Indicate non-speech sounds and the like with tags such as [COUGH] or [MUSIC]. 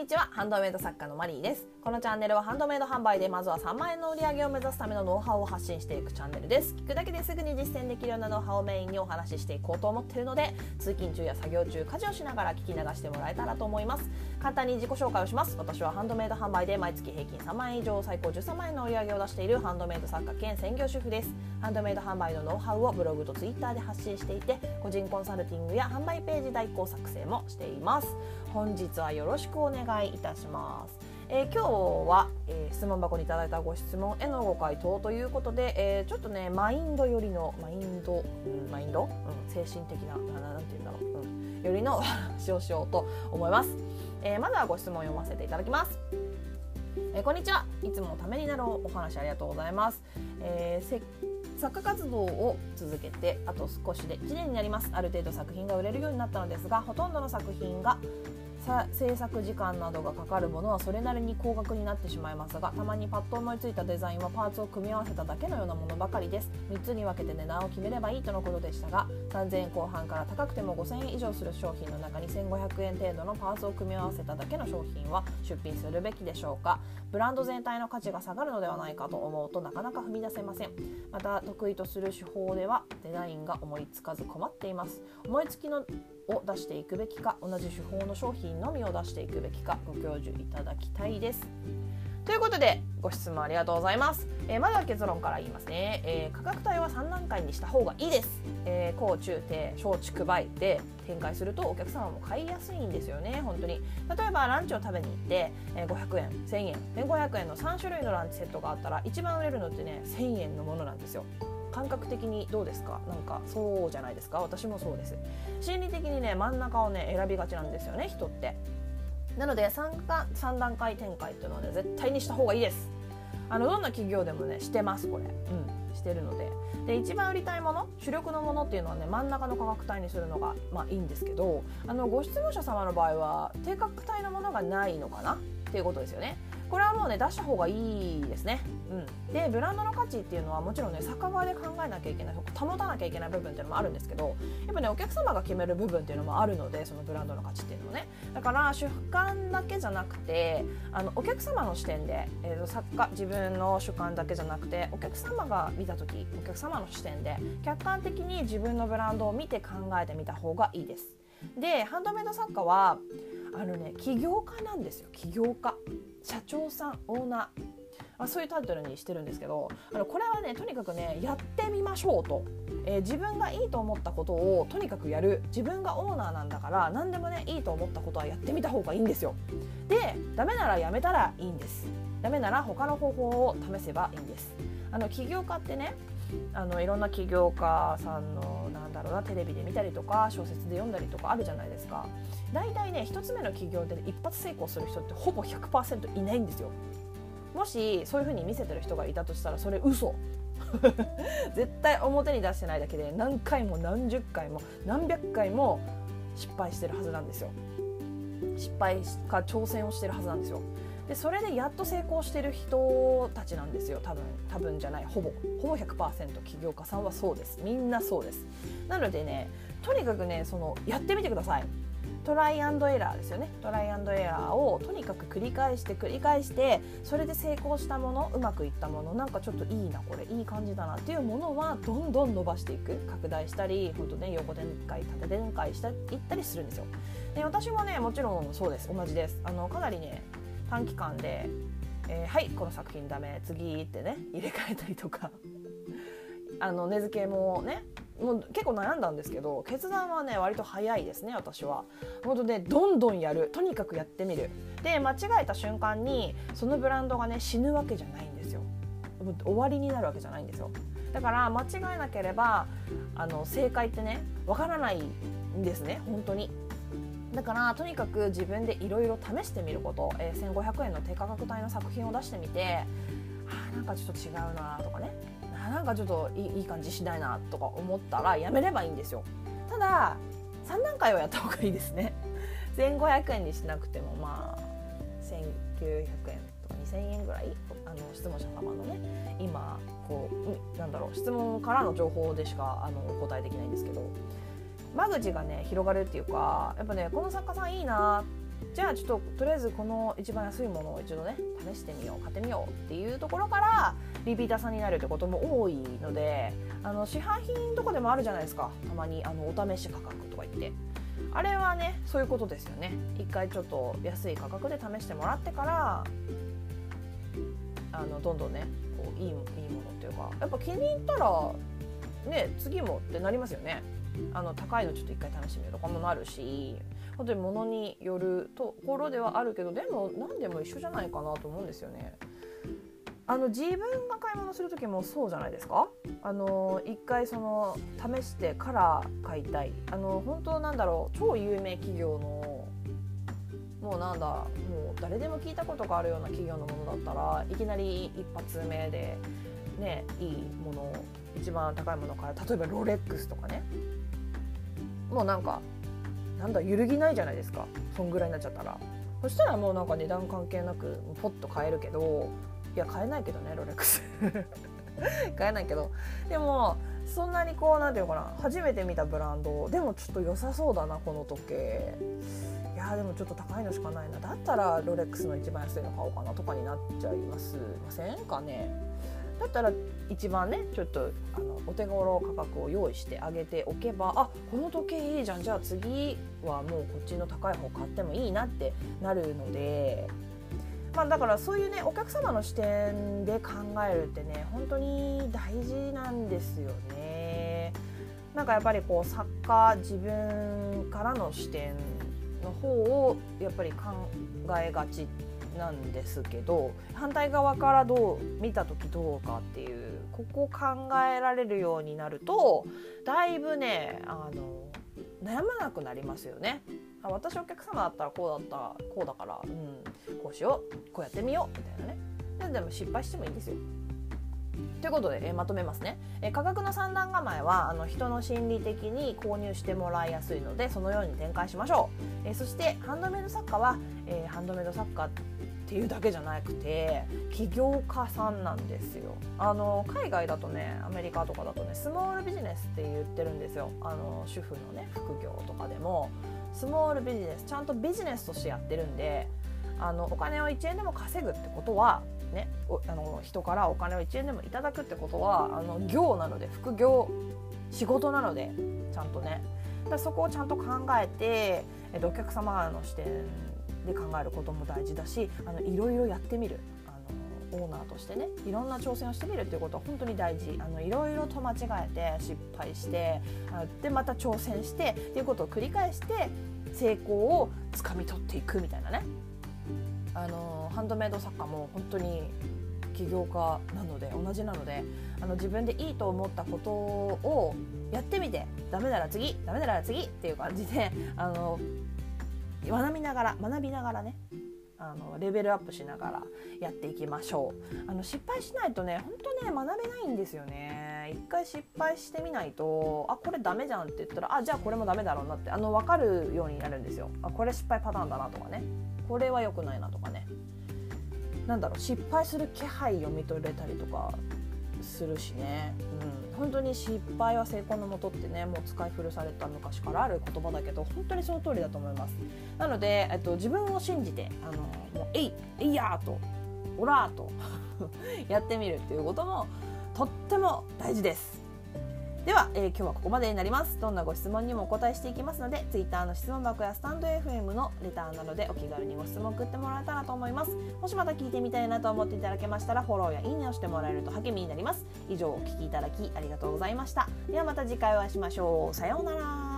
にちは。ハンドメイド作家のマリーです。このチャンネルはハンドメイド販売でまずは3万円の売り上げを目指すためのノウハウを発信していくチャンネルです。聞くだけですぐに実践できるようなノウハウをメインにお話ししていこうと思っているので通勤中や作業中家事をしながら聞き流してもらえたらと思います。簡単に自己紹介をします私はハンドメイド販売で毎月平均3万円以上最高13万円の売り上げを出しているハンドメイド作家兼専業主婦です。ハンドメイド販売のノウハウをブログとツイッターで発信していて個人コンサルティングや販売ページ代行作成もしています。本日はよろしくお願いいたします。えー、今日は、えー、質問箱にいただいたご質問へのご回答ということで、えー、ちょっとねマインド寄りのマインド、うん、マインド、うん、精神的ななんて言うんだろう、うん、よりの [LAUGHS] 話をしようと思います、えまずはご質問を読ませていただきます。えこんにちは。いつもためになるお話ありがとうございます、え作家活動を続けてあと少しで1年になります。ある程度作品が売れるようになったのですがほとんどの作品が制作時間などがかかるものはそれなりに高額になってしまいますがたまにパッと思いついたデザインはパーツを組み合わせただけのようなものばかりです。3つに分けて値段を決めればいいとのことでしたが3000円後半から高くても5000円以上する商品の中に1500円程度のパーツを組み合わせただけの商品は出品するべきでしょうか。ブランド全体の価値が下がるのではないかと思うとなかなか踏み出せません。また得意とする手法ではデザインが思いつかず困っています。思いつきのを出していくべきか同じ手法の商品のみを出していくべきかご教授いただきたいです。ということでご質問ありがとうございます、えー、まずは結論から言いますね、えー、価格帯は3段階にした方がいいです、えー、高中低小畜梅で展開するとお客様も買いやすいんですよね。本当に。例えばランチを食べに行って、えー、500円1000円。1500円の3種類のランチセットがあったら一番売れるのってね1000円のものなんですよ。感覚的にどうですか？なんかそうじゃないですか？私もそうです。心理的にね真ん中をね選びがちなんですよね人って。なので 3, か3段階展開っていうのはね絶対にした方がいいです。あのどんな企業でもねしてますこれ。うんしてるので。で一番売りたいもの主力のものっていうのはね真ん中の価格帯にするのがまあいいんですけどあのご質問者様の場合は低価格帯のものがないのかな？っていうことですよね。これはもうね出した方がいいですね、うん、でブランドの価値っていうのはもちろんね酒場で考えなきゃいけない保たなきゃいけない部分っていうのもあるんですけどやっぱねお客様が決める部分っていうのもあるのでそのブランドの価値っていうのね。だから主観だけじゃなくてあのお客様の視点で、えー、作家自分の主観だけじゃなくてお客様が見た時お客様の視点で客観的に自分のブランドを見て考えてみた方がいいです。でハンドメイド作家はあのね起業家なんですよ。起業家。社長さんオーナー。あそういうタイトルにしてるんですけどあのこれはねとにかくねやってみましょうと、えー、自分がいいと思ったことをとにかくやる。自分がオーナーなんだから何でもねいいと思ったことはやってみた方がいいんですよ。でダメならやめたらいいんです。ダメなら他の方法を試せばいいんです。あの起業家ってねあのいろんな起業家さんのなんだろうなテレビで見たりとか小説で読んだりとかあるじゃないですか。大体ね1つ目の起業で、ね、一発成功する人ってほぼ100%いないんですよ。もしそういう風に見せてる人がいたとしたらそれ嘘。[LAUGHS] 絶対表に出してないだけで何回も何十回も何百回も失敗してるはずなんですよ。失敗か挑戦をしてるはずなんですよ。でそれでやっと成功してる人たちなんですよ。多分多分じゃない。ほぼほぼ100%起業家さんはそうです。みんなそうです。なのでねとにかくねそのやってみてください。トライアンドエラーですよね。トライアンドエラーをとにかく繰り返して繰り返してそれで成功したものうまくいったものなんかちょっといいなこれ。いい感じだなっていうものはどんどん伸ばしていく。拡大したり本当ね横展開縦展開していったりするんですよ。で私もねもちろんそうです。同じです。あのかなりね短期間で、えー、はいこの作品ダメ次ってね入れ替えたりとか。[LAUGHS] あの根付けもねもう結構悩んだんですけど決断はね割と早いですね私は。本当ねどんどんやる。とにかくやってみる。で間違えた瞬間にそのブランドがね死ぬわけじゃないんですよ。終わりになるわけじゃないんですよ。だから間違えなければあの正解ってねわからないんですね本当に。だからとにかく自分でいろいろ試してみること、えー、1500円の低価格帯の作品を出してみてあなんかちょっと違うなとかね。なんかちょっといい感じしないなとか思ったらやめればいいんですよ。ただ3段階はやった方がいいですね。[LAUGHS] 1500円にしなくてもまあ1900円とか2000円ぐらいあの質問者様のね今こうなんだろう質問からの情報でしかあのお答えできないんですけど。間口がね広がるっていうかやっぱねこの作家さんいいな。じゃあちょっととりあえずこの一番安いものを一度ね試してみよう買ってみようっていうところからリピーターさんになるってことも多いのであの市販品とかでもあるじゃないですか。たまにあのお試し価格とか言って。あれはねそういうことですよね。一回ちょっと安い価格で試してもらってからあのどんどんねこういいいいものっていうかやっぱ気に入ったらね次もってなりますよね。あの高いのちょっと一回試してみとかもなるし本当に物によるところではあるけどでも何でも一緒じゃないかなと思うんですよね。あの自分が買い物する時もそうじゃないですか？あの一回その試してから買いたいあの本当なんだろう超有名企業のもうなんだもう誰でも聞いたことがあるような企業のものだったらいきなり一発目でねいいものを一番高いものから例えばロレックスとかね。もうなんかなんだ揺るぎないじゃないですか。そんぐらいになっちゃったら。そしたらもうなんか値段関係なくポッと買えるけどいや買えないけどねロレックス。[LAUGHS] 買えないけど。でもそんなにこうなんていうのかな。初めて見たブランド。でもちょっと良さそうだなこの時計。いやでもちょっと高いのしかないな。だったらロレックスの一番安いの買おうかなとかになっちゃいます。ませんかね。だったら一番ねちょっとあのお手頃価格を用意してあげておけばあこの時計いいじゃんじゃあ次はもうこっちの高い方買ってもいいなってなるので。まあ、だからそういうねお客様の視点で考えるってね本当に大事なんですよね。なんかやっぱりこう作家自分からの視点の方をやっぱり考えがちっなんですけど反対側からどう見た時どうかっていうここ考えられるようになるとだいぶねあの悩まなくなりますよね。私お客様だったらこうだったこうだから、うん、こうしようこうやってみようみたいなねでも失敗してもいいんですよ。ということで、えー、まとめますね、えー、価格の三段構えはあの人の心理的に購入してもらいやすいのでそのように展開しましょう、えー、そしてハンドメイド作家は、えハンドメイド作家っていうだけじゃなくて起業家さんなんですよ。あの海外だとねアメリカとかだとねスモールビジネスって言ってるんですよ。あの主婦のね副業とかでも。スモールビジネスちゃんとビジネスとしてやってるんであのお金を1円でも稼ぐってことはね、あの人からお金を1円でもいただくってことはあの業なので副業仕事なのでちゃんとね。だそこをちゃんと考えて、えっと、お客様の視点で考えることも大事だしあのいろいろやってみる。あのオーナーとしてねいろんな挑戦をしてみるっていうことは本当に大事。あのいろいろと間違えて失敗してでまた挑戦してっていうことを繰り返して成功をつかみ取っていくみたいなね。あのハンドメイド作家も本当に起業家なので同じなのであの自分でいいと思ったことをやってみてダメなら次ダメなら次っていう感じであの学びながら学びながらねあのレベルアップしながらやっていきましょう。あの失敗しないとね本当ね学べないんですよね。一回失敗してみないとあこれダメじゃんって言ったらあじゃあこれもダメだろうなってあの分かるようになるんですよ。あこれ失敗パターンだなとかね。これは良くないなとかね。なんだろう失敗する気配読み取れたりとかするしね、うん、本当に失敗は成功のもとってねもう使い古された昔からある言葉だけど本当にその通りだと思います。なので、えっと、自分を信じてあのもうえいえいやーとオラーと [LAUGHS] やってみるっていうこともとっても大事です。では、えー、今日はここまでになります。どんなご質問にもお答えしていきますので Twitter の質問箱やスタンド FM のレターなどでお気軽にご質問送ってもらえたらと思います。もしまた聞いてみたいなと思っていただけましたらフォローやいいねをしてもらえると励みになります。以上お聞きいただきありがとうございました。ではまた次回お会いしましょう。さようなら。